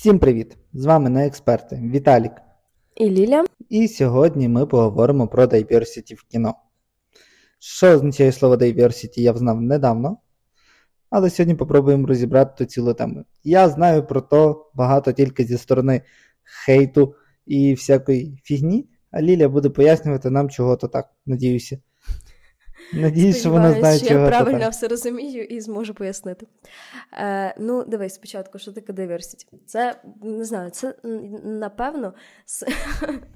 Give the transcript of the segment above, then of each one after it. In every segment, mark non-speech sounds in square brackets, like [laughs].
Всім привіт! З вами не експерти Віталік. І Ліля. І сьогодні ми поговоримо про diversity в кіно. Що означає слово diversity, я взнав недавно, але сьогодні попробуємо розібрати ту цілу тему. Я знаю про то багато тільки зі сторони хейту і всякої фігні, а Ліля буде пояснювати нам, чого то так, надіюся. Надіюсь, що вона знає, що я правильно то все розумію і зможу пояснити. Е, Ну, дивись спочатку, що таке diversity? Це не знаю, це напевно с...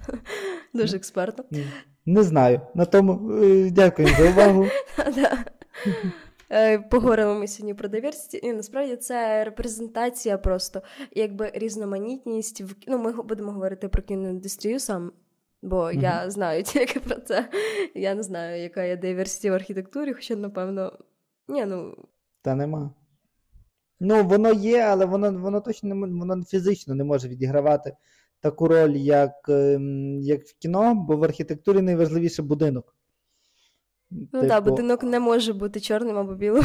[laughs] дуже експертно. Не знаю. На тому е, дякую за увагу. [laughs] Е, Поговоримо ми сьогодні про diversity. І насправді це репрезентація просто, якби різноманітність в ну, ми будемо говорити про кіноіндустрію сам. Бо mm-hmm. я знаю [laughs] тільки про це. Я не знаю, яка є diversity в архітектурі, хоча, напевно, ні, ну. Та нема. Ну, воно є, але воно воно точно не воно фізично не може відігравати таку роль, як ем, як в кіно, бо в архітектурі найважливіше будинок. Ну так, типу... будинок не може бути чорним або білим.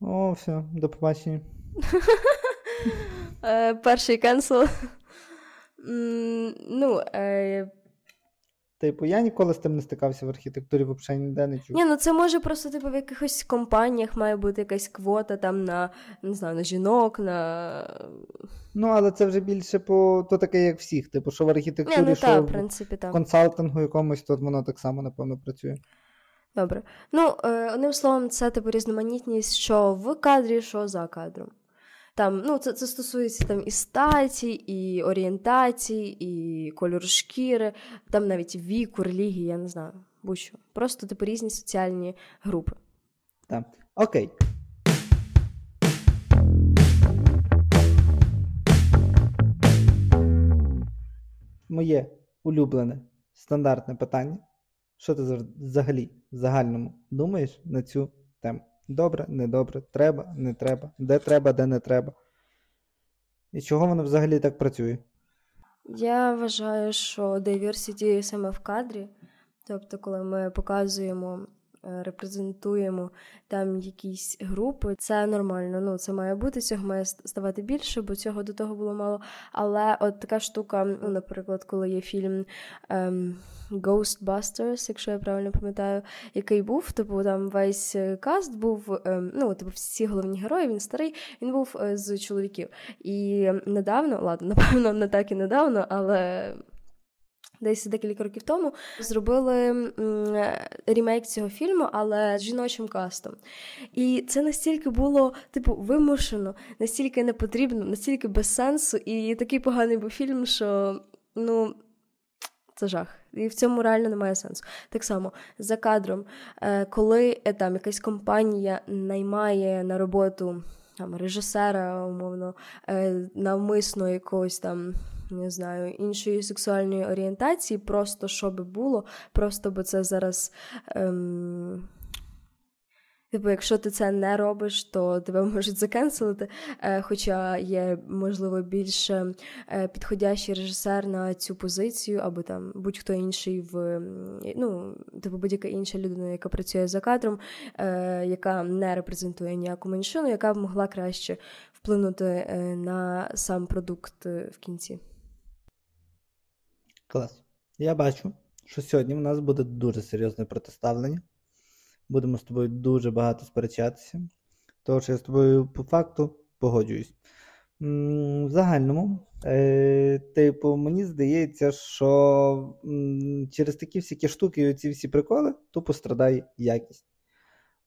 О, все, до побачення. [laughs] Е, перший кенсел. Ну, е, Типу, я ніколи з тим не стикався в архітектурі, взагалі ніде не чув. Ні, ну це може просто типу в якихось компаніях має бути якась квота там на не знаю, на жінок, на. Ну, але це вже більше по то таке, як всіх. Типу, що в архітектурі, Ні, ну, що та, в принципі, так. консалтингу якомусь, то воно так само, напевно, працює. Добре. Ну, е, одним словом, це типу різноманітність, що в кадрі, що за кадром. Там, ну, Це це стосується там і статі, і орієнтації, і кольору шкіри, там навіть віку, релігії, я не знаю, будь-що. Просто типу різні соціальні групи. Так. Окей. Моє улюблене стандартне питання. Що ти взагалі в загальному думаєш на цю тему? Добре, недобре, треба, не треба, де треба, де не треба. І чого воно взагалі так працює? Я вважаю, що diversity саме в кадрі. Тобто, коли ми показуємо, репрезентуємо там якісь групи, це нормально. Ну, це має бути, цього має ставати більше, бо цього до того було мало. Але от така штука, ну, наприклад, коли є фільм. Ем... Ghostbusters, якщо я правильно пам'ятаю, який був. Типу там весь е, каст був, ем, ну, типу, всі головні герої, він старий, він був е, з чоловіків. І недавно, ладно, [laughs] напевно, не так і недавно, але. Десь декілька років тому зробили ремейк цього фільму, але з жіночим кастом. І це настільки було, типу, вимушено, настільки непотрібно, настільки без сенсу, і такий поганий був фільм, що ну, це жах. І в цьому реально немає сенсу. Так само за кадром, е, коли е, там якась компанія наймає на роботу там режисера, умовно, е, навмисно якогось там. Не знаю, іншої сексуальної орієнтації, просто щоб було, просто бо це зараз ем, Типу, якщо ти це не робиш, то тебе [laughs] можуть закенселити. Е, хоча є, можливо, більш е, підходящий режисер на цю позицію, або там будь-хто інший в ну, типу будь-яка інша людина, яка працює за кадром, е, яка не репрезентує ніяку меншину, яка б могла краще вплинути на сам продукт в кінці. Клас. Я бачу, що сьогодні в нас буде дуже серйозне протиставлення будемо з тобою дуже багато сперечатися, тому що я з тобою по факту погоджуюсь. В загальному, е, типу, мені здається, що через такі всякі штуки і ці всі приколи тупо страдає якість.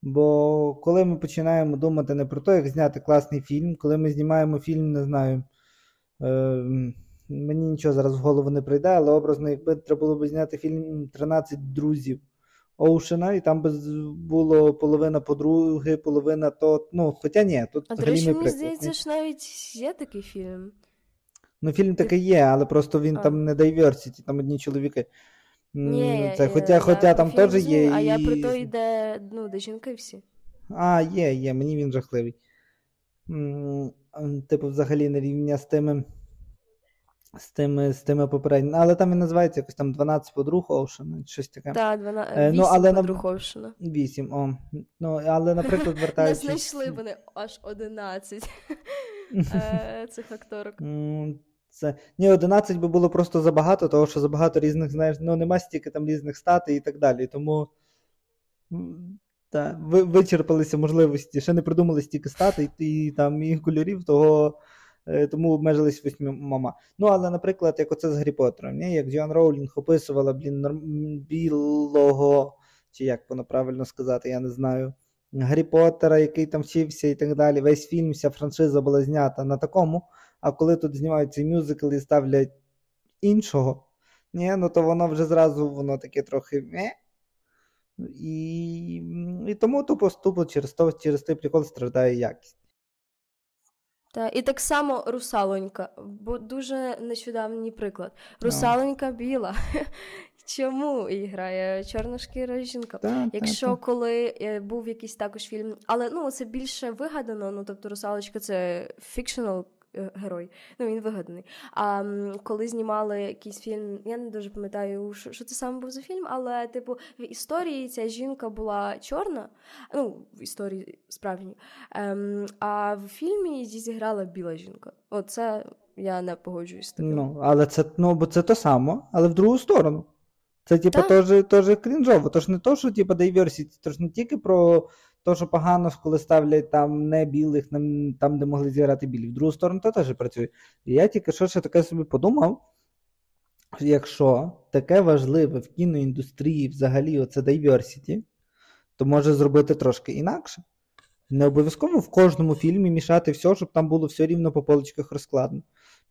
Бо коли ми починаємо думати не про те, як зняти класний фільм, коли ми знімаємо фільм, не знаю. Е, Мені нічого зараз в голову не прийде, але образно, якби треба було б зняти фільм 13 друзів. Оушена, і там би було половина подруги, половина то. Ну, хоча ні, тут А до речі, мені здається, що навіть є такий фільм. Ну, фільм такий є, але просто він а. там не diversity, там одні чоловіки. Ні, це, Хоча хоча там теж є. А і... я про то йде, ну, де жінки всі. А, є, є, мені він жахливий. Типу, взагалі на рівня з тими з тими з тими попередніми. Але там він називається якось там 12 подруг Оушена, щось таке. Так, 12, 8 ну, але подруг Оушена. 8, о. Ну, але, наприклад, [laughs] вертаючись... Не знайшли вони аж 11. [laughs] е, цих акторок. Це ні, 11 би було просто забагато, тому що забагато різних, знаєш, ну нема стільки там різних статей і так далі. Тому та, ви, вичерпалися можливості, ще не придумали стільки статей і там і кольорів, того, е, тому обмежились восьмома. Ну, але, наприклад, як оце з Гаррі Поттером, ні? як Джоан Роулінг описувала блін, білого, чи як воно правильно сказати, я не знаю. Гаррі Поттера, який там вчився і так далі. Весь фільм, вся франшиза була знята на такому. А коли тут знімають цей мюзикл і ставлять іншого, ні, ну то воно вже зразу воно таке трохи. Е? І і тому тупо тупо через через той прикол страждає якість. Та, і так само русалонька, бо дуже нещодавній приклад. Русалонька біла. [laughs] Чому і грає чорношкіра жінка? Та, Якщо та, коли е, був якийсь також фільм, але ну це більше вигадано. Ну тобто русалочка це Е, герой. Ну, він вигаданий. А коли знімали якийсь фільм, я не дуже пам'ятаю, що, що це саме був за фільм, але, типу, в історії ця жінка була чорна, ну, в історії справжній. Ем, а в фільмі її зіграла біла жінка. Оце я не погоджуюсь з таким. Ну, але це ну, бо це то само, але в другу сторону. Це, типу, теж, теж крінжово. Тож не то, що типу, diversity, тож не тільки про то, що погано, коли ставлять там не білих, там, де могли зіграти білі. В другу сторону, то теж працює. І я тільки що ще таке собі подумав, якщо таке важливе в кіноіндустрії взагалі оце diversity, то може зробити трошки інакше. Не обов'язково в кожному фільмі мішати все, щоб там було все рівно по поличках розкладно.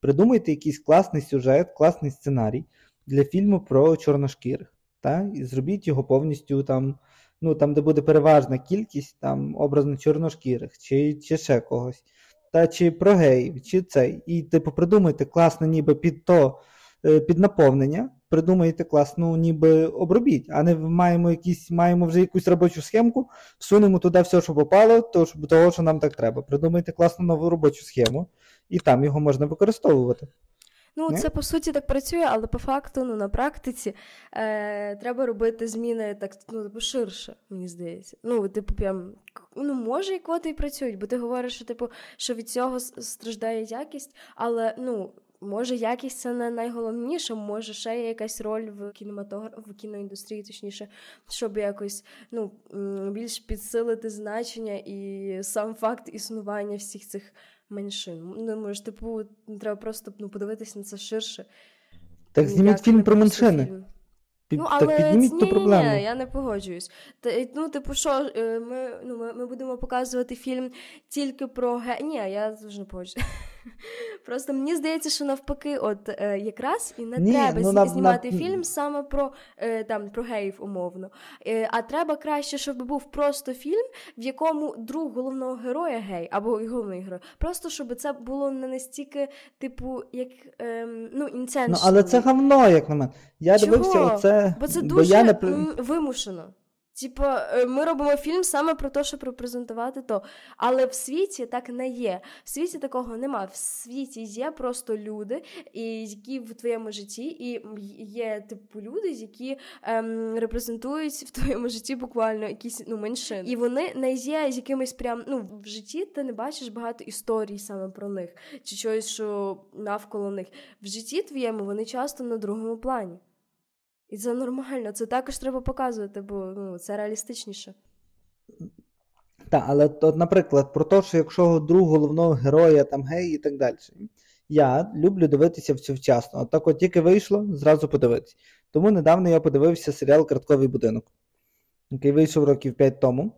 Придумайте якийсь класний сюжет, класний сценарій для фільму про чорношкірих. Та? І зробіть його повністю там ну там, де буде переважна кількість там образно чорношкірих, чи чи ще когось, та чи про геїв, чи цей. І типу придумайте класно, ніби під то е, під наповнення, придумайте класну, ніби обробіть, а не маємо якісь, маємо вже якусь робочу схемку, всунемо туди все, що попало, то, того, що нам так треба. Придумайте класну нову робочу схему, і там його можна використовувати. Ну, Не? це по суті так працює, але по факту, ну на практиці е, треба робити зміни так ну, типу, ширше, мені здається. Ну, типу, прям ну може і квоти і працюють, бо ти говориш, що типу, що від цього страждає якість, але ну. Може, якість це не найголовніше, може ще є якась роль в кінематограф в кіноіндустрії, точніше, щоб якось ну, більш підсилити значення і сам факт існування всіх цих меншин. Ну, може, типу, треба просто ну, подивитися на це ширше. Так зніміть фільм про меншини. Фільм. Під, ну, але так підніміть ні, ту проблему. Ні, я не погоджуюсь. Та, ну, типу, що е, ми ну, ми, ми будемо показувати фільм тільки про ге. Ні, я дуже не погоджуюсь. [laughs] Просто мені здається, що навпаки, от е, якраз і не Ні, треба ну, на, знімати на... фільм саме про е, там про геїв умовно. Е, а треба краще, щоб був просто фільм, в якому друг головного героя гей або головний герой. Просто щоб це було не настільки, типу, як ем, ну, інценшн. Ну, але це говно, як на мене. Я Чого? дивився оце. Бо це дуже я не... вимушено. Типа, е, ми робимо фільм саме про те, щоб репрезентувати то. Але в світі так не є. В світі такого нема. В світі є просто люди, які в твоєму житті, і є типу люди, які ем, репрезентують в твоєму житті буквально якісь ну, меншини. І вони не є з якимось прям ну в житті. Ти не бачиш багато історій саме про них, чи щось, що навколо них. В житті твоєму вони часто на другому плані. І це нормально, це також треба показувати, бо ну, це реалістичніше. Так, але, от, наприклад, про те, що якщо друг головного героя там гей і так далі. Я люблю дивитися все вчасно. От так от тільки вийшло, зразу подивитися. Тому недавно я подивився серіал Картковий будинок, який вийшов років 5 тому.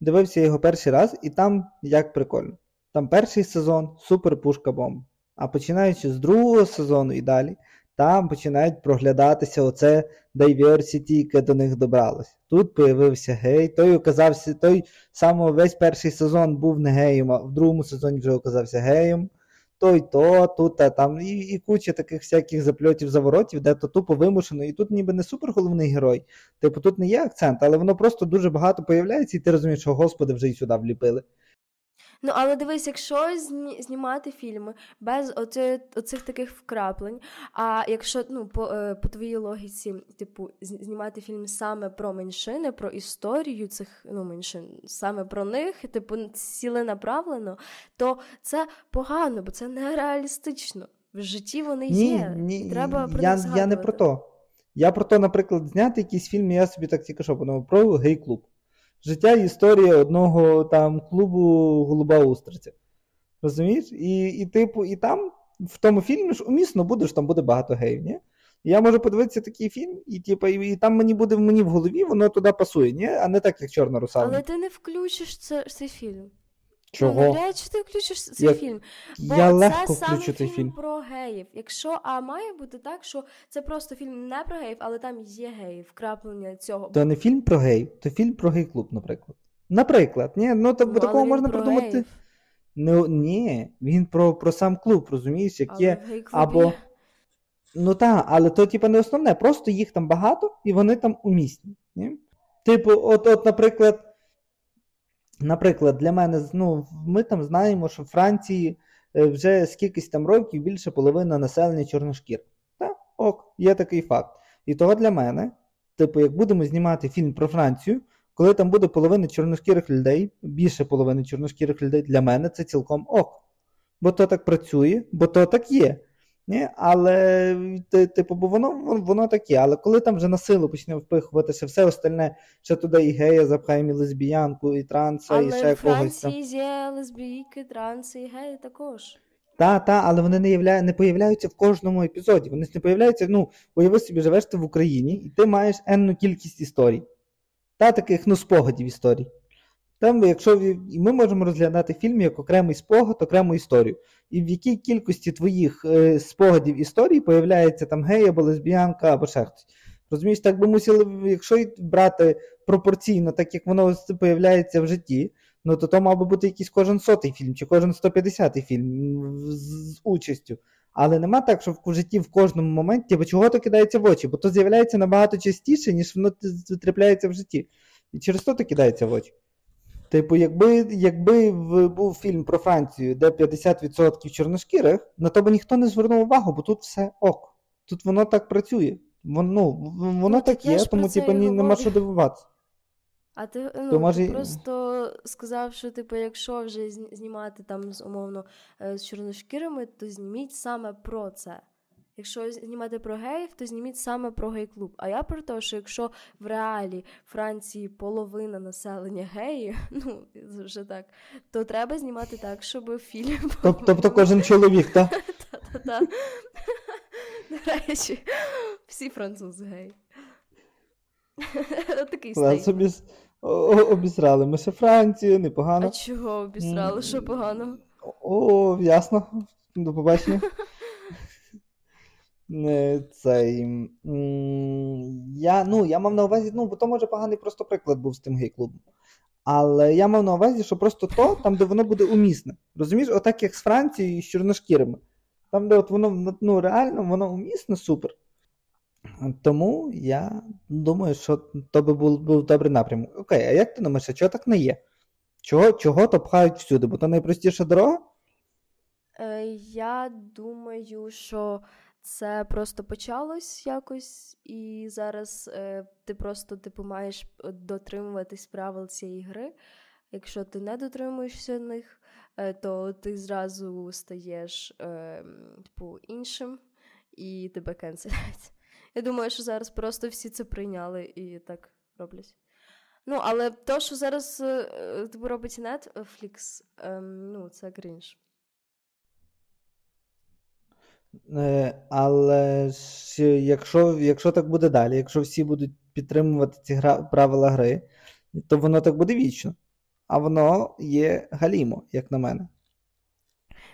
Дивився його перший раз, і там як прикольно. Там перший сезон супер пушка бомба. А починаючи з другого сезону і далі, там починають проглядатися оце diversity, яке до них добралось. Тут появився гей, той оказався, той саме весь перший сезон був не геєм, а в другому сезоні вже оказався геєм. Той то, тут, а там, і і куча таких всяких запльотів заворотів, де то тупо вимушено. І тут ніби не супер головний герой. Типу, тут не є акцент, але воно просто дуже багато появляється, і ти розумієш, що господи вже й сюди вліпили. Ну, але дивись, якщо знімати фільми без оцих, оцих таких вкраплень, а якщо ну, по е, по твоїй логіці, типу, знімати фільм саме про меншини, про історію цих ну, меншин, саме про них, типу, ціленаправлено, то це погано, бо це нереалістично. В житті вони ні, є. Ні, треба про я, я не про то. Я про то, наприклад, зняти якийсь фільм, я собі так тільки що подумав, про гей-клуб життя і історія одного там клубу Голуба Устриця. Розумієш? І, і, типу, і там в тому фільмі ж умісно буде, що там буде багато геїв, ні? Я можу подивитися такий фільм, і типу, і, і там мені буде мені в голові, воно туди пасує, ні? а не так, як чорна русалка. Але ти не включиш це, цей фільм. Чого? Ну, навряд чи ти включиш цей я, фільм. Бо я це легко саме включу цей фільм про геїв. Якщо а має бути так, що це просто фільм не про геїв, але там є геїв, вкраплення цього. То не фільм про геїв, то фільм про гей-клуб, наприклад. Наприклад, ні, ну, то, ну такого можна придумати. Ну, Ні, він про про сам клуб, розумієш, як є. Або. Ну так, але то, типу, не основне, просто їх там багато і вони там умісні. Ні? Типу, от, от, наприклад. Наприклад, для мене ну, ми там знаємо, що в Франції е, вже скількись там років більше половина населення чорношкір. Так, ок, є такий факт. І того для мене, типу, як будемо знімати фільм про Францію, коли там буде половина чорношкірих людей, більше половини чорношкірих людей, для мене це цілком ок. Бо то так працює, бо то так є. Ні? Але типу, бо воно воно таке. Але коли там вже на силу почне впихуватися все остальне, ще туди і гея запхаємо і лесбіянку, і транса, але і ще когось. Але в Франції є лесбійки, транси і геї також. Так, та, але вони не явля... не появляються в кожному епізоді. Вони не появляються, ну, уяви собі, живеш ти в Україні, і ти маєш енну кількість історій. Та таких ну, спогадів історій. Там, якщо ми можемо розглядати фільм як окремий спогад, окрему історію. І в якій кількості твоїх е, спогадів історії появляється там гей або лесбіянка, або ще хтось. Розумієш, так би мусили, якщо брати пропорційно, так як воно появляється в житті, ну то то мав би бути якийсь кожен сотий фільм чи кожен 150-й фільм з участю. Але нема так, що в житті в кожному моменті бо чого то кидається в очі, бо то з'являється набагато частіше, ніж воно трапляється в житті. І через то то кидається в очі. Типу, якби якби був фільм про Францію, де 50% чорношкірих, на то би ніхто не звернув увагу, бо тут все ок. Тут воно так працює. Воно ну, воно ну, так є, тому типу, ні, нема що дивуватися. А ти ну, То, може... просто сказав, що типу, якщо вже знімати там умовно е, з чорношкірими, то зніміть саме про це. Якщо знімати про геїв, то зніміть саме про гей-клуб. А я про те, що якщо в реалі Франції половина населення геї, [laughs] ну вже так, то треба знімати так, щоб фільм. [laughs] Тобто кожен чоловік, так? [laughs] Так. До речі, всі французи геї. Такий собі обісрали. Ми ще Францію, непогано. А чого обісрали? Що погано? О, ясно. До побачення. Цей, я ну, я мав на увазі, ну, бо то може поганий просто приклад був з тим гей-клубом. Але я мав на увазі, що просто то, там, де воно буде умісне. Розумієш, отак як з Францією і з чорношкірими. Там, де от воно ну, реально воно умісне, супер. Тому я думаю, що то би був був добрий напрямок. Окей, а як ти думаєш, а чого так не є? Чого чого то пхають всюди? Бо то найпростіша дорога? Е, Я думаю, що це просто почалось якось, і зараз е, ти просто типу маєш дотримуватись правил цієї гри. Якщо ти не дотримуєшся них, е, то ти зразу стаєш е, типу, іншим і тебе кенселять. Я думаю, що зараз просто всі це прийняли і так роблять. Ну, але то, що зараз е, типу, робить Netflix, е, ну, це крінж. Е, але ж якщо якщо так буде далі, якщо всі будуть підтримувати ці гра, правила гри, то воно так буде вічно. А воно є галімо, як на мене.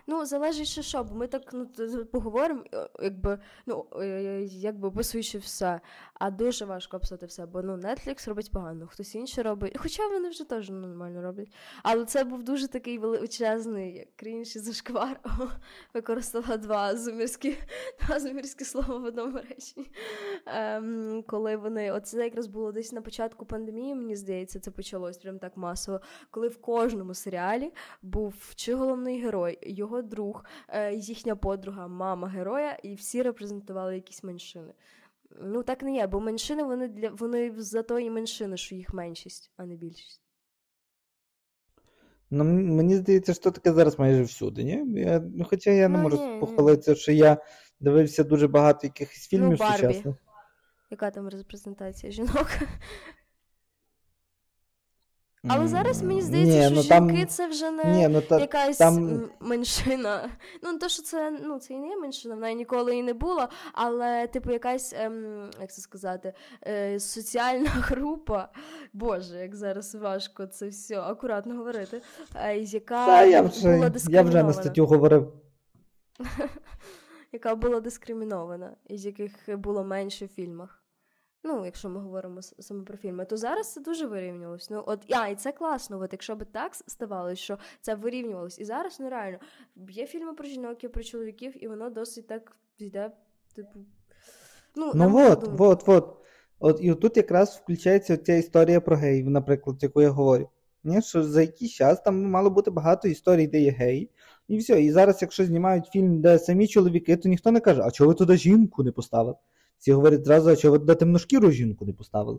Ну, залежить ще що, бо ми так ну, поговоримо, якби ну, е, якби описуючи все. А дуже важко описати все, бо ну, Netflix робить погано, хтось інший робить. Хоча вони вже теж нормально роблять. Але це був дуже такий величезний крінж і зашквар. Використала два зумірські два зумірські слова в одному реченні. ем, коли вони оце якраз було десь на початку пандемії, мені здається, це почалось прям так масово. Коли в кожному серіалі був чи головний герой, його друг, е, їхня подруга, мама героя, і всі репрезентували якісь меншини. Ну так не є, бо меншини вони для вони за то і меншини, що їх меншість, а не більшість. Ну, Мені здається, що таке зараз майже всюди, ні? Я, ну, Хоча я не ну, можу ні, похвалитися, ні. що я дивився дуже багато якихось фільмів ну, Барбі. сучасних. Яка там репрезентація жінок? [laughs] Але зараз мені здається, Ні, що ну, жінки там... це вже не Ні, ну, та, якась там... меншина. Ну, то, що це ну, це і не є меншина, вона ніколи і не була, але, типу, якась, ем, як це сказати, е, соціальна [laughs] група. Боже, як зараз важко це все акуратно говорити, е, яка Та, я вже, була Я вже на статтю говорив. [laughs] Яка була дискримінована, із яких було менше в фільмах. Ну, якщо ми говоримо саме про фільми, то зараз це дуже вирівнювалось. Ну, от, а, і це класно. От якщо б так ставалося, що це вирівнювалось. І зараз ну реально є фільми про жінок, і про чоловіків, і воно досить так йде, типу. Ну, ну от, от, от. От і тут якраз включається ця історія про геїв, наприклад, яку я говорю. Ні, що за якийсь час там мало бути багато історій, де є геї, і все. І зараз, якщо знімають фільм, де самі чоловіки, то ніхто не каже, а чого ви туди жінку не поставили? Всі говорять зразу, а чого ви темношкіру жінку не поставили?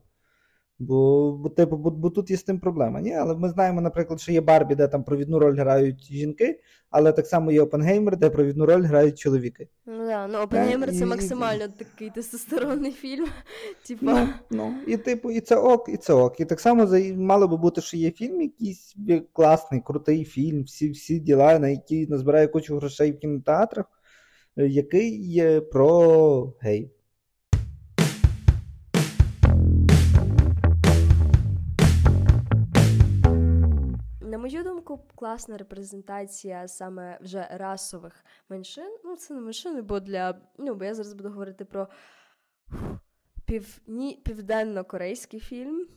Бо бо, типу, бо, бо тут є з тим проблема. Ні? Але ми знаємо, наприклад, що є Барбі, де там провідну роль грають жінки, але так само є Опенгеймер, де провідну роль грають чоловіки. Ну да, ну Опенгеймер це і... максимально такий тестостеронний фільм. [laughs] Типа. Ну, ну, І типу, і це ок, і це ок. І так само мало би бути, що є фільм, якийсь класний, крутий фільм, всі всі діла, на які назбирає кучу грошей в кінотеатрах, е, який є про гей. Мою думку, класна репрезентація саме вже расових меншин. Ну, це не меншини, бо для. Ну, бо я зараз буду говорити про півні, південно-корейський фільм.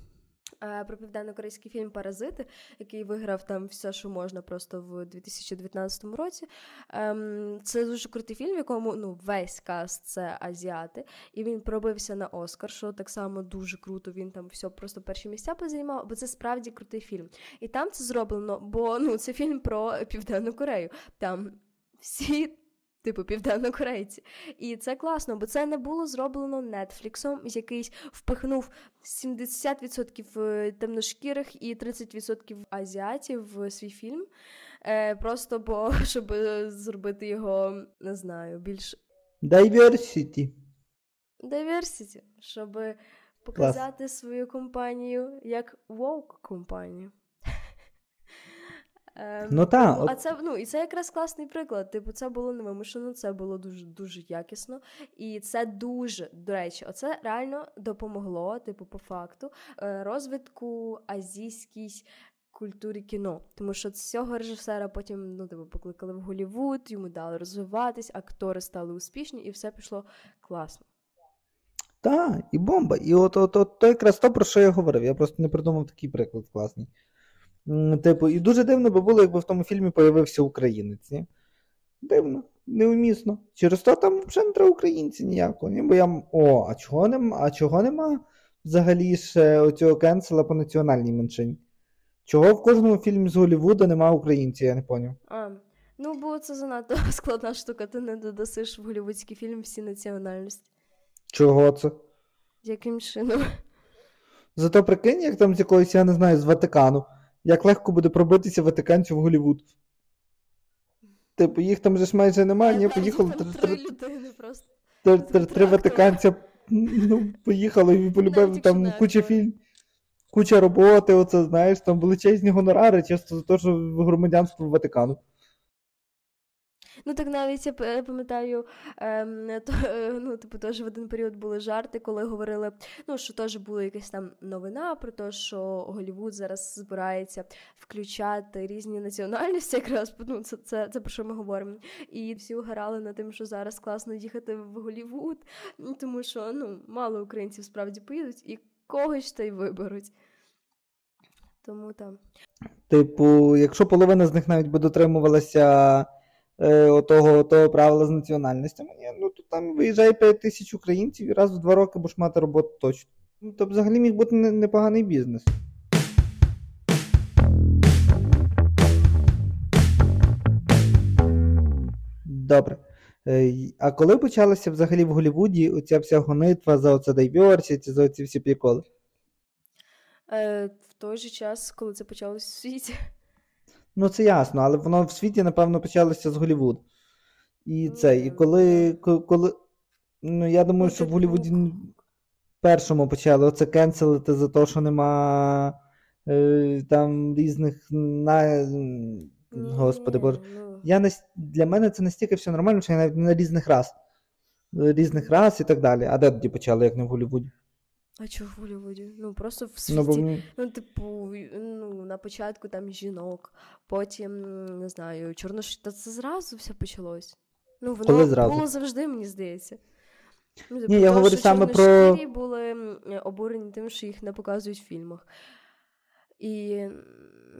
Е, про південно-корейський фільм Паразити, який виграв там все, що можна, просто в 2019 році. Ем, це дуже крутий фільм, в якому ну, весь каст це азіати, і він пробився на Оскар, що так само дуже круто. Він там все просто перші місця позаймав, бо це справді крутий фільм. І там це зроблено, бо ну, це фільм про Південну Корею. Там всі типу південнокорейці. І це класно, бо це не було зроблено Нетфліксом, якийсь впихнув 70% е, темношкірих і 30% азіатів в свій фільм. Е, Просто бо [laughs] щоб зробити його, не знаю, більш Diversity. Diversity, щоб показати Клас. свою компанію як woke компанію. Ем, ну так. А це ну і це якраз класний приклад. Типу, це було невимушено, це було дуже дуже якісно. І це дуже, до речі, оце реально допомогло, типу, по факту, е, розвитку азійській культурі кіно. Тому що цього режисера потім ну, типу, покликали в Голівуд, йому дали розвиватись, актори стали успішні, і все пішло класно. Так, і бомба. І от от, от то якраз то, про що я говорив. Я просто не придумав такий приклад класний. Типу, і дуже дивно би було, якби в тому фільмі появився українець. Ні? Дивно, неумісно. Через то там взагалі не треба українці ніякого. Ні? Бо я. О, а чого нема? А чого нема взагалі ще оцього кенсела по національній меншині? Чого в кожному фільмі з Голлівуда нема українців, я не поняв. А, Ну, бо це занадто [laughs] складна штука, ти не додасиш в голівудський фільм всі національності. Чого це? Яким чином? Зато прикинь, як там з якогось, я не знаю, з Ватикану як легко буде пробитися ватиканців в Голівуд. Типу, їх там же ж майже немає, ні, поїхали три ватиканця ну, поїхали і полюбив там куча фільм, куча роботи, оце, знаєш, там величезні гонорари, чисто за те, що громадянство Ватикану. Ну так навіть я пам'ятаю, ем, то, [laughs] ну, типу, теж в один період були жарти, коли говорили, ну, що теж була якась там новина про те, що Голівуд зараз збирається включати різні національності, якраз ну, це, це, це про що ми говоримо. І всі угорали над тим, що зараз класно їхати в Голівуд, тому що ну, мало українців справді поїдуть і когось та й виберуть. Тому там. Типу, якщо половина з них навіть би дотримувалася е, отого, отого правила з національностями, ні, ну то там виїжджає 5 тисяч українців і раз в два роки будеш мати роботу точно. Ну, то взагалі міг бути непоганий бізнес. Добре. Е, а коли почалася взагалі в Голлівуді оця вся гонитва за оце дайверсіті, за оці всі приколи? Е, В той же час, коли це почалося в світі. Ну, це ясно, але воно в світі, напевно, почалося з Голлівуду. І це, і коли. коли Ну, я думаю, ну, що в Голлівуді першому почали оце кенселити за те, що нема е, там різних на. Господи Боже. Ну. Я не, Для мене це настільки все нормально, що я навіть на різних рас. Різних рас і так далі. А де тоді почали, як не в Голлівуді? А чого в Голлівуді? Ну просто в світі. Ну, бо... ну, типу, ну, на початку там жінок, потім, не знаю, чорнош... Та це зразу все почалось. Ну, воно Коли зразу? було завжди, мені здається. Ну, типу, Ні, я говорю саме про. були обурені тим, що їх не показують в фільмах. І,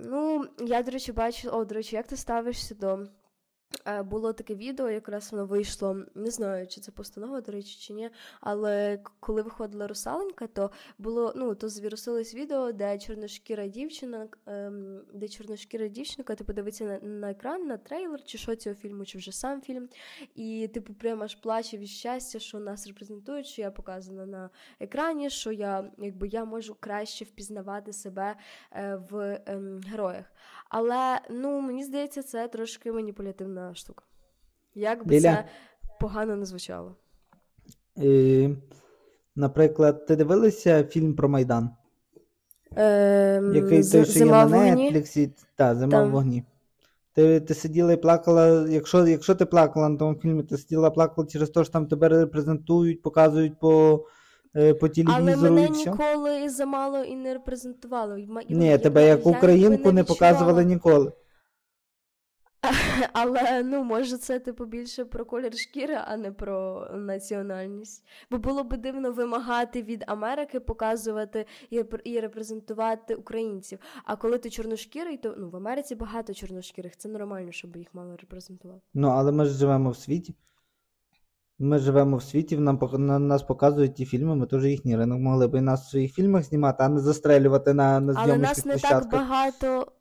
ну, я, до речі, бачила, о, до речі, як ти ставишся до було таке відео, якраз воно вийшло, не знаю, чи це постанова, до речі, чи ні. Але коли виходила русаленька, то було ну то звірусилось відео, де чорношкіра дівчина, ем, де чорношкіра дівчинка, типу дивиться на, на екран, на трейлер, чи що цього фільму, чи вже сам фільм. І типу прямо аж плаче від щастя, що нас репрезентують, що я показана на екрані, що я якби я можу краще впізнавати себе е, в ем, героях. Але ну мені здається, це трошки маніпулятивна штука. Як би Ліля. це погано не звучало. І, Наприклад, ти дивилася фільм про Майдан? Ем, Який той, що є на Нетфліксі, та, зима в вогні. Ти ти сиділа і плакала. Якщо якщо ти плакала на тому фільмі, ти сиділа і плакала через те, що там тебе репрезентують, показують по Е, по телевізору. Але мене і все. ніколи замало і не репрезентувало. Ні, тебе як українку не показували ніколи. [laughs] Але ну, може, це типу більше про колір шкіри, а не про національність. Бо було б дивно вимагати від Америки показувати і репрезентувати українців. А коли ти чорношкірий, то ну в Америці багато чорношкірих. Це нормально, щоб їх мали репрезентувати. Ну але ми ж живемо в світі. Ми живемо в світі, нам на нас показують ті фільми, ми теж їхній ринок могли б і нас в своїх фільмах знімати, а не застрелювати на на Але нас не площадках. так багато.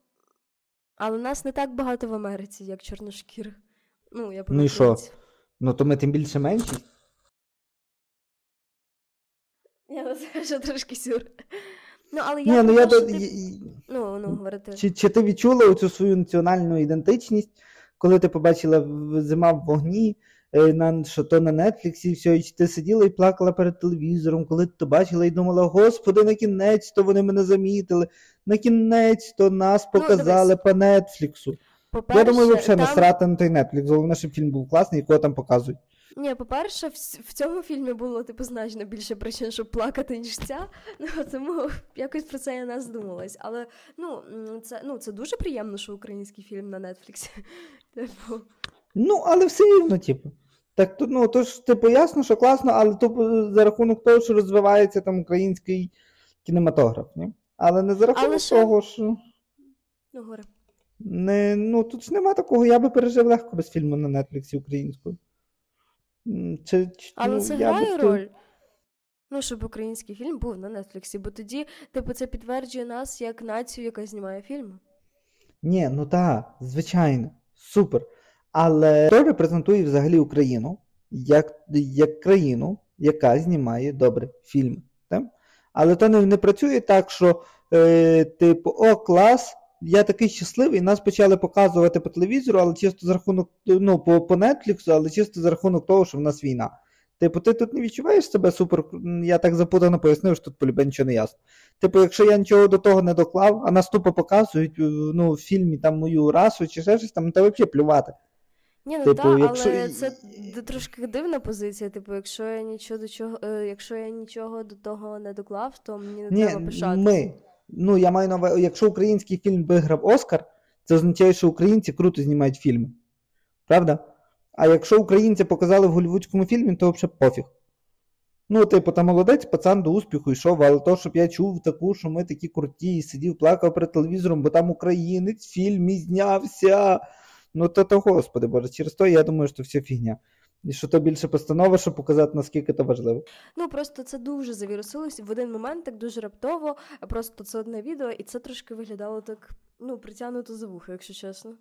Але нас не так багато в Америці, як чорношкірих. Ну, я Ну і що? Ну то ми тим більше менші. Я це [laughs] вже трошки сюр. Ну, але я, Ні, ну, я, ти... ну, ну, говорити. Чи, чи ти відчула оцю свою національну ідентичність, коли ти побачила зима в вогні? Е, на що то на Нетфліксі, і все, і ти сиділа і плакала перед телевізором, коли ти то бачила і думала, господи, на кінець то вони мене замітили, на кінець то нас ну, показали ну, по Нетфліксу. Я думаю, взагалі там... насрати на той Нетфлікс, головне, щоб фільм був класний, якого там показують. Ні, по-перше, в, в цьому фільмі було типу значно більше причин, щоб плакати, ніж ця. [laughs] Ну тому якось про це я не задумалась. Але ну це ну це дуже приємно, що український фільм на Нетфліксі. [laughs] Типу. Ну, але все рівно, типу. Так то, ну, то ж, типу, ясно, що класно, але то за рахунок того, що розвивається там український кінематограф, ні? Але не за рахунок але того, що. Ну, горе. Не, ну, тут ж нема такого, я би пережив легко без фільму на Нетфліксі українською. Чи, Але ну, це грає роль. Ну, щоб український фільм був на Нетфліксі, бо тоді, типу, це підтверджує нас як націю, яка знімає фільми. Ні, ну так, звичайно, супер. Але то репрезентує взагалі Україну як як країну, яка знімає добре фільми. Так? Але то не, не працює так, що е, типу, о, клас, я такий щасливий, нас почали показувати по телевізору, але чисто за рахунок, ну, по по Netflix, але чисто за рахунок того, що в нас війна. Типу, ти тут не відчуваєш себе супер. Я так запутано пояснив, що тут полюбе нічого не ясно. Типу, якщо я нічого до того не доклав, а нас тупо показують ну, в фільмі там мою расу чи ще щось там, то взагалі плювати. Ні, ну типу, так, якщо... але це трошки дивна позиція. Типу, якщо я нічого до чого, е, якщо я нічого до того не доклав, то мені не Ні, треба пишати. Ми. Ну, я маю на увазі, якщо український фільм виграв Оскар, це означає, що українці круто знімають фільми. Правда? А якщо українці показали в голівудському фільмі, то взагалі пофіг. Ну, типу, там молодець пацан до успіху йшов, але то, щоб я чув таку, що ми такі круті, і сидів, плакав перед телевізором, бо там українець в фільмі знявся Ну то то, господи Боже, через то я думаю, що все фігня. І що то більше постанова, щоб показати, наскільки це важливо. Ну просто це дуже завірусилось в один момент, так дуже раптово. Просто це одне відео, і це трошки виглядало так, ну, притягнуто за вухо, якщо чесно.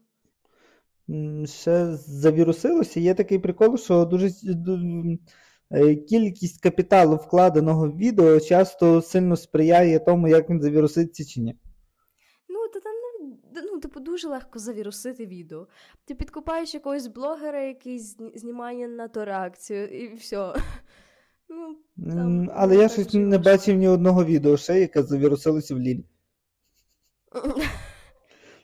Ще завірусилося. Є такий прикол, що дуже е, кількість капіталу вкладеного в відео часто сильно сприяє тому, як він завіруситься чи ні. Ну, типу, дуже легко завірусити відео. Ти підкупаєш якогось блогера, який знімає на то реакцію, і все. [laughs] Ну, там, Але я щось не бачив ні одного відео ще, яке завірусилося в Лілі. [laughs]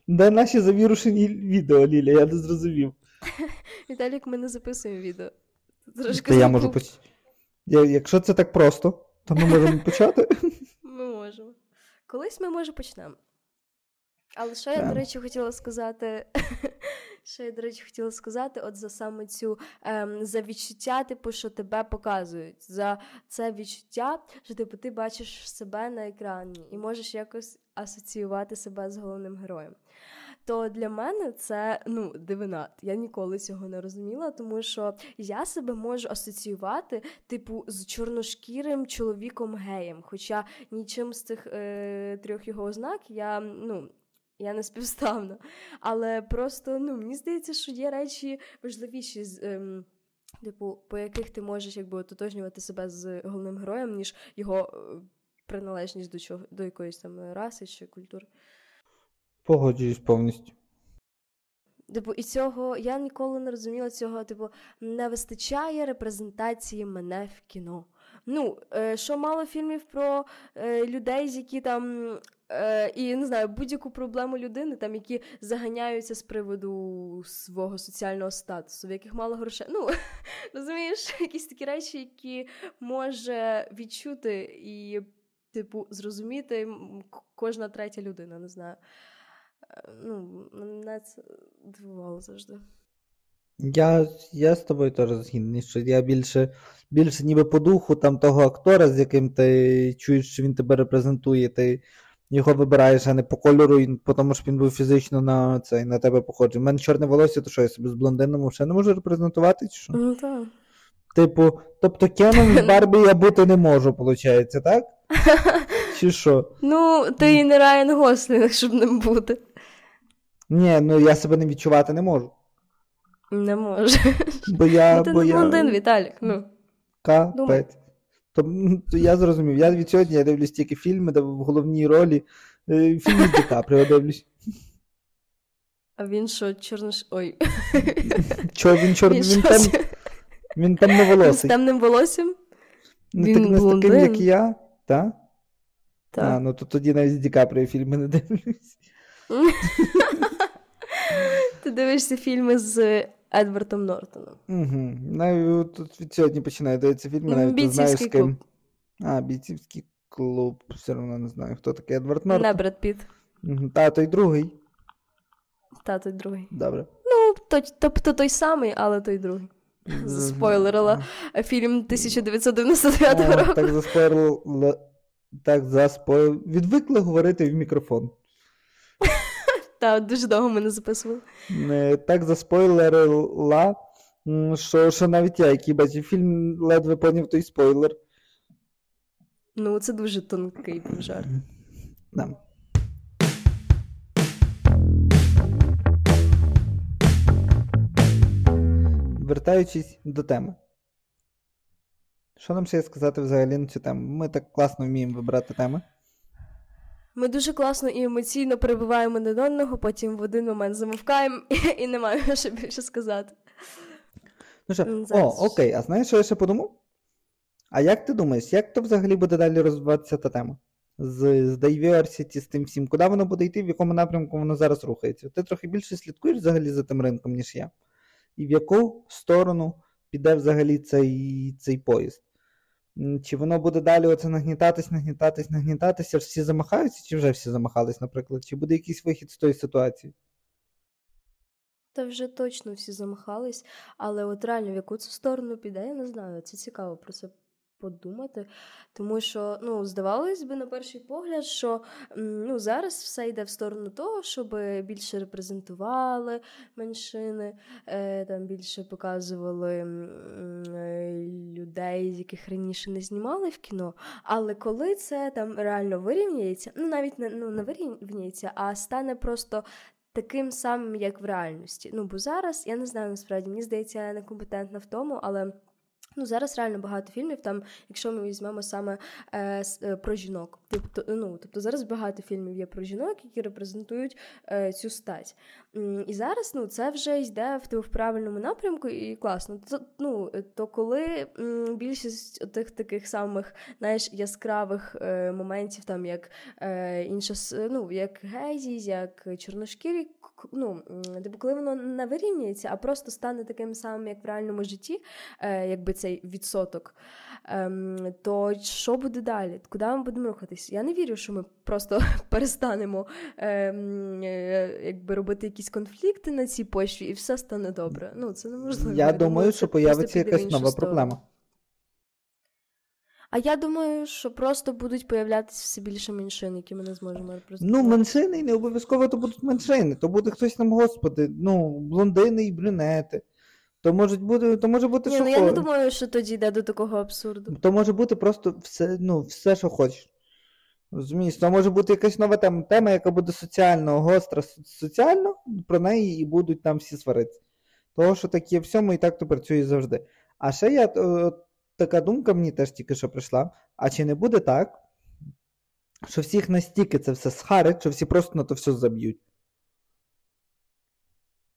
Де наші завірушені відео, Ліля, я не зрозумів. [laughs] Віталік, ми не записуємо відео. Трошки я можу поч... я, Якщо це так просто, то ми можемо почати. Ми можемо. Колись ми може почнемо. Але що я, до речі, хотіла сказати, [laughs] що я, до речі, хотіла сказати, от за саме цю ем, за відчуття, типу, що тебе показують, за це відчуття, що типу ти бачиш себе на екрані і можеш якось асоціювати себе з головним героєм. То для мене це ну дивина. Я ніколи цього не розуміла, тому що я себе можу асоціювати, типу, з чорношкірим чоловіком геєм. Хоча нічим з цих е, трьох його ознак я ну я не співставна. Але просто ну, мені здається, що є речі важливіші з. Ем, Типу, по яких ти можеш якби ототожнювати себе з головним героєм, ніж його е, приналежність до чого до якоїсь там раси чи культури. Погоджуюсь повністю. Типу, і цього я ніколи не розуміла цього. Типу, не вистачає репрезентації мене в кіно. Ну, е, що мало фільмів про е, людей, які там Е, І не знаю, будь-яку проблему людини, там які заганяються з приводу свого соціального статусу, в яких мало грошей. Ну [laughs] розумієш, якісь такі речі, які може відчути і, типу, зрозуміти кожна третя людина, не знаю. Е, ну, Мене це дивувало завжди. Я я з тобою теж згідний, що я більше більше ніби по духу там того актора, з яким ти чуєш, що він тебе репрезентує, ти його вибираєш, а не по кольору, тому що він був фізично на цей, на тебе похожий. У мене чорне волосся, то що я собі з блондином ще не можу репрезентувати, чи що? Ну так. Типу, тобто Кеном з Барбі я бути не можу, виходить, так? [laughs] Чи що? Ну, ти і не Райан Гослінг, щоб ним бути. Ні, ну я себе не відчувати не можу. Не можу. Бо я, ну, ти бо не я... блондин, Віталік, ну. Капець. То, то я зрозумів. Я від сьогодні я дивлюсь тільки фільми, де в головній ролі е, фільми з Ді Капріо дивлюсь. А він що, чорнош. Ой. Чо, він чорний, він, він, там, він там не волосий. З темним волоссям? Не, він так, не з таким, як я, так? Так. А, ну то тоді навіть з Ді Капріо фільми не дивлюсь. [laughs] Ти дивишся фільми з Едвардом Нортоном. Угу. Навіть тут від сьогодні починаю дивитися фільми, навіть не знаю з ким. А, бійцівський клуб. Все одно не знаю, хто такий Едвард Нортон. Не Бред Піт. Угу. Тато й другий. Тато й другий. Добре. Ну, тобто той самий, але той другий. Заспойлерила фільм 1999 року. Так заспойлерила. Так заспойл. Відвикли говорити в мікрофон. Так, дуже довго ми не записували. Так заспойлерила, що що навіть я, який бачив фільм, ледве поняв той спойлер. Ну, це дуже тонкий був жарт. Да. Вертаючись до теми. Що нам ще сказати взагалі на цю тему? Ми так класно вміємо вибирати теми. Ми дуже класно і емоційно перебуваємо один одного, потім в один момент замовкаємо [laughs] і не маю що більше сказати. Ну що, О, окей, а знаєш, що я ще подумав? А як ти думаєш, як то взагалі буде далі розвиватися та тема? З з diversity, з тим всім, куди воно буде йти, в якому напрямку воно зараз рухається? Ти трохи більше слідкуєш взагалі за тим ринком, ніж я. І в яку сторону піде взагалі цей цей поїзд? Чи воно буде далі оце нагнітатись, нагнітатись, нагнітатися, всі замахаються, чи вже всі замахались, наприклад? Чи буде якийсь вихід з тої ситуації? Та вже точно всі замахались, але от реально в яку цю сторону піде, я не знаю. Це цікаво про це подумати. Тому що, ну, здавалось би, на перший погляд, що ну, зараз все йде в сторону того, щоб більше репрезентували меншини, е, там більше показували е, людей, яких раніше не знімали в кіно. Але коли це там реально вирівняється, ну навіть не ну, не вирівняється, а стане просто. Таким самим, як в реальності. Ну, бо зараз я не знаю насправді, мені здається, я некомпетентна в тому, але Ну, зараз реально багато фільмів, там, якщо ми візьмемо саме е, е, про жінок. Тобто, ну, тобто зараз багато фільмів є про жінок, які репрезентують е, цю стать. І зараз ну, це вже йде в, в правильному напрямку і класно. То, ну, то коли м, більшість тих таких самих знаєш, яскравих е, моментів, там, як е, інша, ну, як гейзі, як чорношкірі, ну, типу, коли воно не вирівнюється, а просто стане таким самим, як в реальному житті, е, якби цей відсоток, ем, то що буде далі? Куди ми будемо рухатись? Я не вірю, що ми просто [laughs] перестанемо ем, е, якби робити якісь конфлікти на цій почві, і все стане добре. Ну, це неможливо. Я думаю, що появиться якась нова сторону. проблема. А я думаю, що просто будуть появлятися все більше меншин, які ми не зможемо. Ну, меншини не обов'язково то будуть меншини. То буде хтось там, господи, ну, блондини і брюнети. То може бути, то може бути Ні, що ну я не думаю, що тоді йде до такого абсурду. То може бути просто все, ну, все, що хочеш. Розумієш, то може бути якась нова тема, тема, яка буде соціально гостра, соціально, про неї і будуть там всі сваритися. Того, що таке всьому і так то працює завжди. А ще я така думка мені теж тільки що прийшла. А чи не буде так, що всіх настільки це все схарить, що всі просто на то все заб'ють?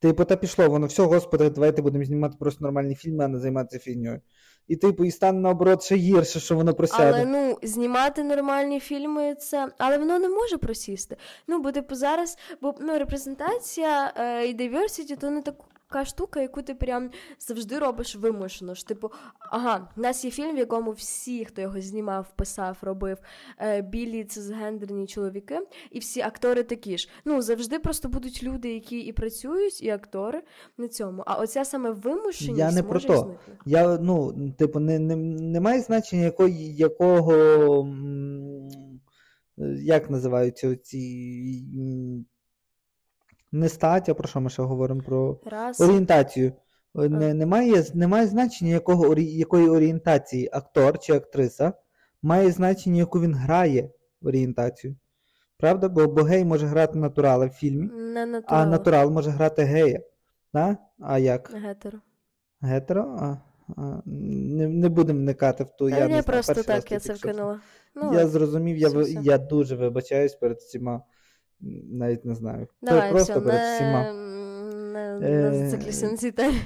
Типу, та пішло, воно все, господи, давайте будемо знімати просто нормальні фільми, а не займатися фігньою. І, типу, і стане наоборот ще гірше, що воно просяде. Але ну, знімати нормальні фільми, це. Але воно не може просісти. Ну, бо типу зараз, бо ну, репрезентація е, і diversity, то не так така штука, яку ти прям завжди робиш вимушено. Ж, Типу, ага, у нас є фільм, в якому всі, хто його знімав, писав, робив е, білі цисгендерні чоловіки, і всі актори такі ж. Ну, завжди просто будуть люди, які і працюють, і актори на цьому. А оця саме вимушеність Я не про то. Я, ну, типу, не, не, не має значення, якої, якого. Як називаються ці не стать, а про що ми ще говоримо? Про Раз. орієнтацію. Не, Немає немає значення, якого, якої орієнтації актор чи актриса, має значення, яку він грає орієнтацію. Правда? Бо, бо гей може грати натурала в фільмі, не натурал. а натурал може грати гея. Да? А як? Гетеро. Гетеро? А, а, Не не будемо вникати в ту. Та я не просто так я це вкинула. Ну, Я зрозумів, я я дуже вибачаюсь перед всіма навіть не знаю. Давай, просто все, перед не... всіма. Не, не цій темі.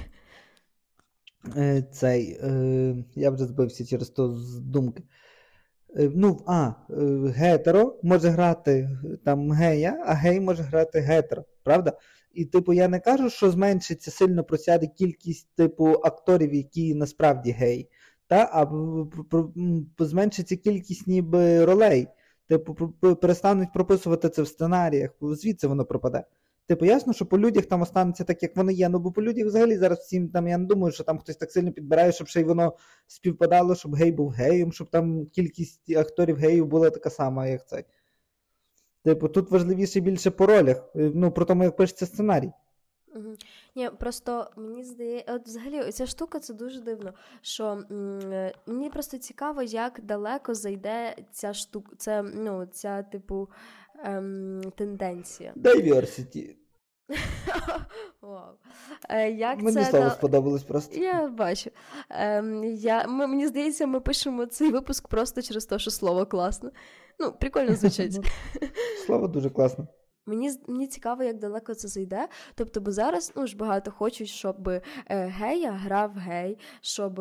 Е, цей, е, я вже збився через то з думки. Е, ну, а, гетеро може грати там гея, а гей може грати гетеро, правда? І, типу, я не кажу, що зменшиться сильно просяде кількість, типу, акторів, які насправді гей, та, а зменшиться кількість ніби ролей. Типу, перестануть прописувати це в сценаріях, звідси воно пропаде. Типу, ясно, що по людях там останеться так, як вони є. Ну бо по людях взагалі зараз всім там я не думаю, що там хтось так сильно підбирає, щоб ще й воно співпадало, щоб гей був геєм, щоб там кількість акторів геїв була така сама, як цей. Типу, тут важливіше більше по ролях. Е, ну, про тому, як пишеться сценарій. Угу. Ні, просто мені здається, от взагалі ця штука це дуже дивно. Що м- мені просто цікаво, як далеко зайде ця штука, це ну, ця типу ем, тенденція. Diversity. [laughs] Вау. Е, як Мені це слово сподобалось просто. Я бачу. Ем, я, ми, Мені здається, ми пишемо цей випуск просто через те, що слово класне. Ну, прикольно звучить. Слово дуже класне. Мені мені цікаво, як далеко це зайде. Тобто, бо зараз ну ж багато хочуть, щоб е, гея грав гей, щоб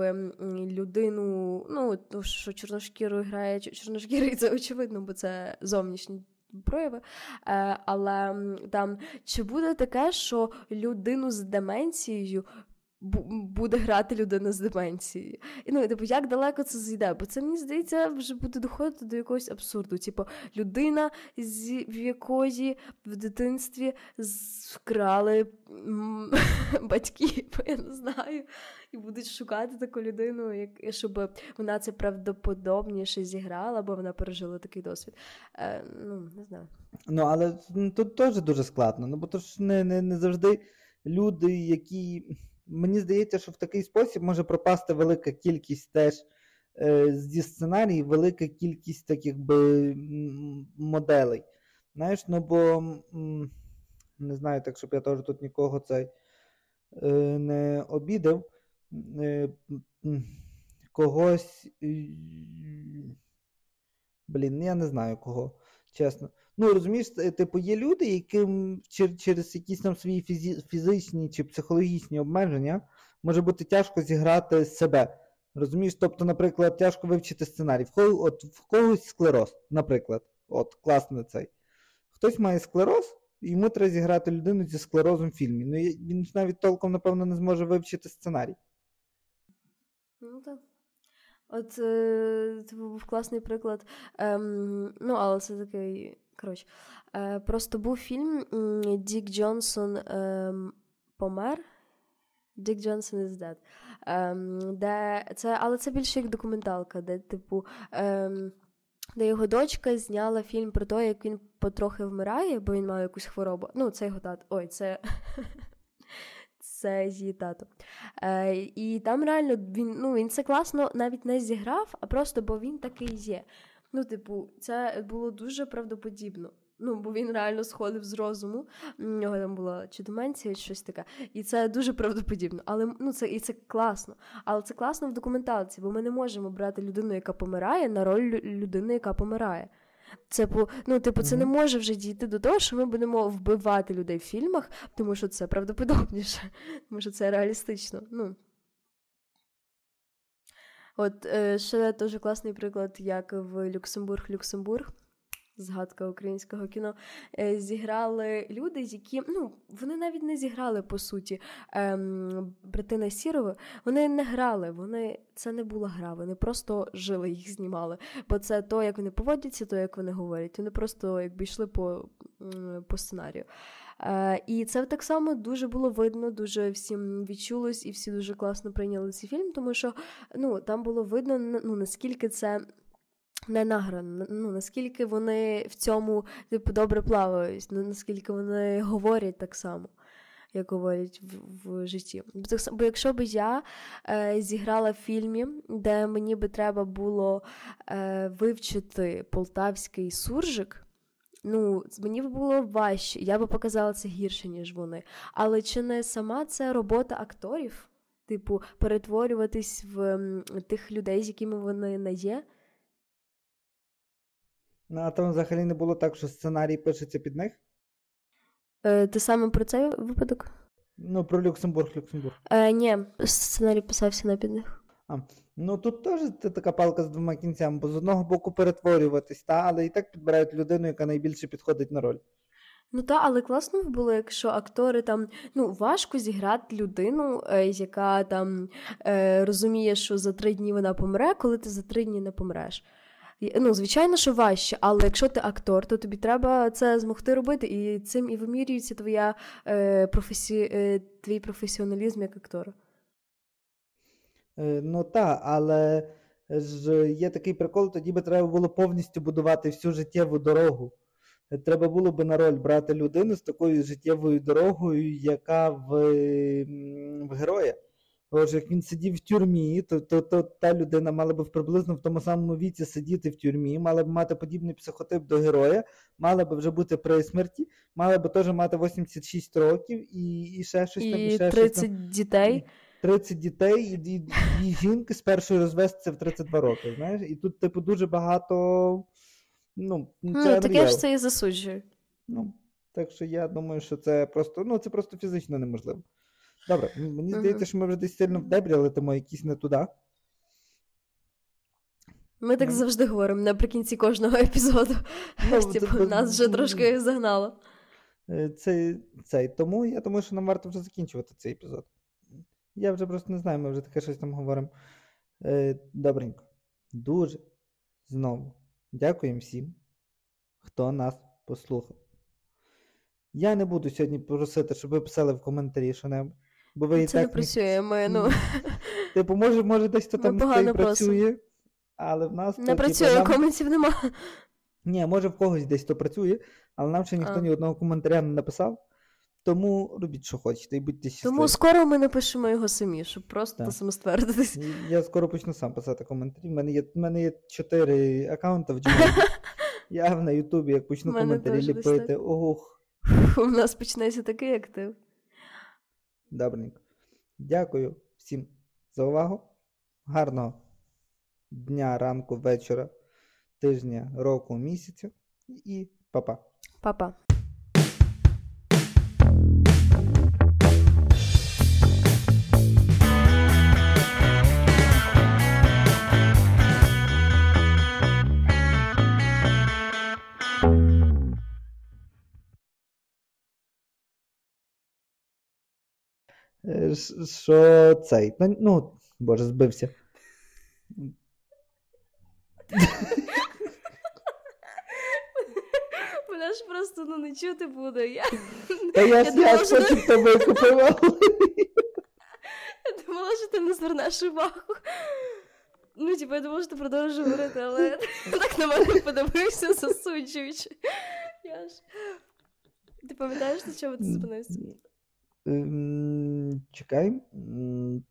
людину, ну що чорношкірою грає, чорношкірий [laughs] це очевидно, бо це зовнішні прояви. Е, але там чи буде таке, що людину з деменцією буде грати людина з деменцією. І ну, типу, як далеко це зійде? Бо це мені здається, вже буде доходити до якогось абсурду. Типу, людина, з в якої в дитинстві вкрали [laughs] батьків, я не знаю, і будуть шукати таку людину, як щоб вона це правдоподобніше зіграла, бо вона пережила такий досвід. Е, Ну, не знаю. Ну, але тут теж дуже складно. Ну, бо то ж не, не, не завжди люди, які. Мені здається, що в такий спосіб може пропасти велика кількість теж е, зі сценарій, велика кількість таких би моделей. Знаєш, ну бо не знаю, так щоб я теж тут нікого цей е, не обідав. Е, когось. Блін, я не знаю кого, чесно. Ну, розумієш, типу, є люди, яким через якісь там свої фізичні чи психологічні обмеження може бути тяжко зіграти себе. Розумієш, тобто, наприклад, тяжко вивчити сценарій. От, в когось склероз, наприклад, от, класний цей. Хтось має склероз, і йому треба зіграти людину зі склерозом в фільмі. Ну, він навіть толком, напевно, не зможе вивчити сценарій. Ну так. От е, це був класний приклад. Ем, Ну, але це такий. Коротше, е, просто був фільм Дік Джонсон е, помер. Дік Джонсон is dead. Е, де це, Але це більше як документалка, де, типу, е, де його дочка зняла фільм про те, як він потрохи вмирає, бо він має якусь хворобу. Ну, це його тато. Ой, це. [laughs] Це її тато. Е, І там реально він ну, він це класно навіть не зіграв, а просто бо він такий є. Ну, типу, це було дуже правдоподібно. Ну, бо він реально сходив з розуму. У нього там була чи деменція, чи щось таке. І це дуже правдоподібно. Але ну це і це класно. Але це класно в документації, бо ми не можемо брати людину, яка помирає, на роль людини, яка помирає. Це ну, типу, це не може вже дійти до того, що ми будемо вбивати людей в фільмах, тому що це правдоподобніше, [laughs] тому що це реалістично. Ну, От е, ще дуже класний приклад, як в Люксембург-Люксембург. Згадка українського кіно е, зіграли люди, які ну вони навіть не зіграли по суті ем, братина Сірова. Вони не грали, вони це не була гра. Вони просто жили, їх знімали. Бо це то, як вони поводяться, то як вони говорять. Вони просто якби йшли по по сценарію. Е, І це так само дуже було видно, дуже всім відчулось, і всі дуже класно прийняли цей фільм, тому що ну, там було видно, ну, наскільки це. Не награно, ну наскільки вони в цьому типу добре плавають, ну наскільки вони говорять так само, як говорять в, в житті. Бо якщо б я е, зіграла в фільмі, де мені би треба було е, вивчити полтавський суржик, Ну, мені б було важче, я би показала це гірше, ніж вони. Але чи не сама це робота акторів? Типу, перетворюватись в тих людей, з якими вони не є? Ну, а там взагалі не було так, що сценарій пишеться під них? Е, Ти саме про цей випадок? Ну, про Люксембург, Люксембург. Е, Ні, сценарій писався на під них. А, Ну тут теж це така палка з двома кінцями, бо з одного боку перетворюватись, та, але і так підбирають людину, яка найбільше підходить на роль. Ну так, але класно було, якщо актори там ну важко зіграти людину, е, яка там е, розуміє, що за три дні вона помре, коли ти за три дні не помреш. Ну, звичайно, що важче, але якщо ти актор, то тобі треба це змогти робити, і цим і вимірюється твоя е, професі... е, твій професіоналізм як актора. Е, ну так, але ж є такий прикол, тоді би треба було повністю будувати всю життєву дорогу. Треба було би на роль брати людину з такою життєвою дорогою, яка в в героя. Боже, як він сидів в тюрмі, то то, то та людина мала б приблизно в тому самому віці сидіти в тюрмі, мала б мати подібний психотип до героя, мала б вже бути при смерті, мала б теж мати 86 років і і ще щось там. І ще 30 щось там. дітей. 30 дітей, і, і, і жінки з першої розвестися в 32 роки. знаєш, І тут, типу, дуже багато. Ну, це ну, Таке ж це і засуджує. Ну, Так що я думаю, що це просто ну, це просто фізично неможливо. Добре, мені здається, що ми вже десь сильно в дебрі летимо якісь не туди. Ми так завжди говоримо наприкінці кожного епізоду. Ну, типу, Нас вже трошки загнало. Е, цей, цей. Тому я думаю, що нам варто вже закінчувати цей епізод. Я вже просто не знаю, ми вже таке щось там говоримо. Е, Добренько. Дуже знову дякуємо всім, хто нас послухав. Я не буду сьогодні просити, щоб ви писали в коментарі що-небудь. Бо ви Це не так ні- працює. Ми, ну, [laughs] Типу, може, може десь то Ми там і працює, але в нас не типу, працює, нам- коментів нема. Ні, може в когось десь то працює, але нам ще ніхто А. ні одного коментаря не написав. Тому робіть, що хочете, і будьте щасливі. Тому скоро ми напишемо його самі, щоб просто Так. самоствердитись. Я скоро почну сам писати коментарі. У мене є, в мене є чотири аккаунти в [laughs] Gmail. Я на Ютубі, як почну коментарі ліпити, ох, У нас почнеться такий актив. добренько. Дякую всім за увагу. Гарного дня, ранку, вечора, тижня, року, місяцю і па-па. Па-па. Що цей? Ну, боже, збився. Мене ж просто ну, не чути буде. Я, Та я ж я що хочу тебе купував. я думала, що ти не звернеш увагу. Ну, типу, я думала, що ти продовжуєш говорити, але так на мене подивився, засуджуючи. Я ж. Ти пам'ятаєш, на чому ти зупинився? Ем, Чекай. М,